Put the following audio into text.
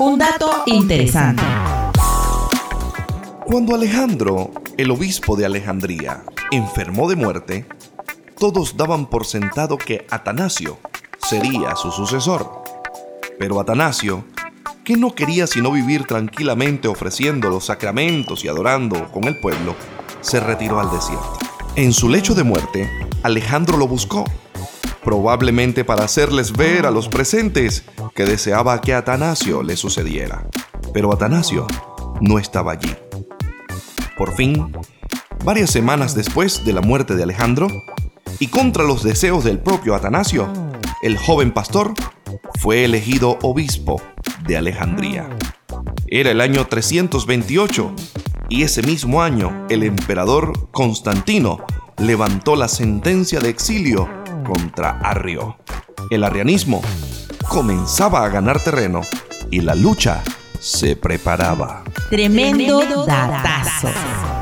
Un dato interesante. Cuando Alejandro, el obispo de Alejandría, enfermó de muerte, todos daban por sentado que Atanasio sería su sucesor. Pero Atanasio, que no quería sino vivir tranquilamente ofreciendo los sacramentos y adorando con el pueblo, se retiró al desierto. En su lecho de muerte, Alejandro lo buscó, probablemente para hacerles ver a los presentes que deseaba que Atanasio le sucediera. Pero Atanasio no estaba allí. Por fin, varias semanas después de la muerte de Alejandro, y contra los deseos del propio Atanasio, el joven pastor fue elegido obispo de Alejandría. Era el año 328 y ese mismo año el emperador Constantino levantó la sentencia de exilio contra Arrio. El arrianismo comenzaba a ganar terreno y la lucha se preparaba. Tremendo datazo.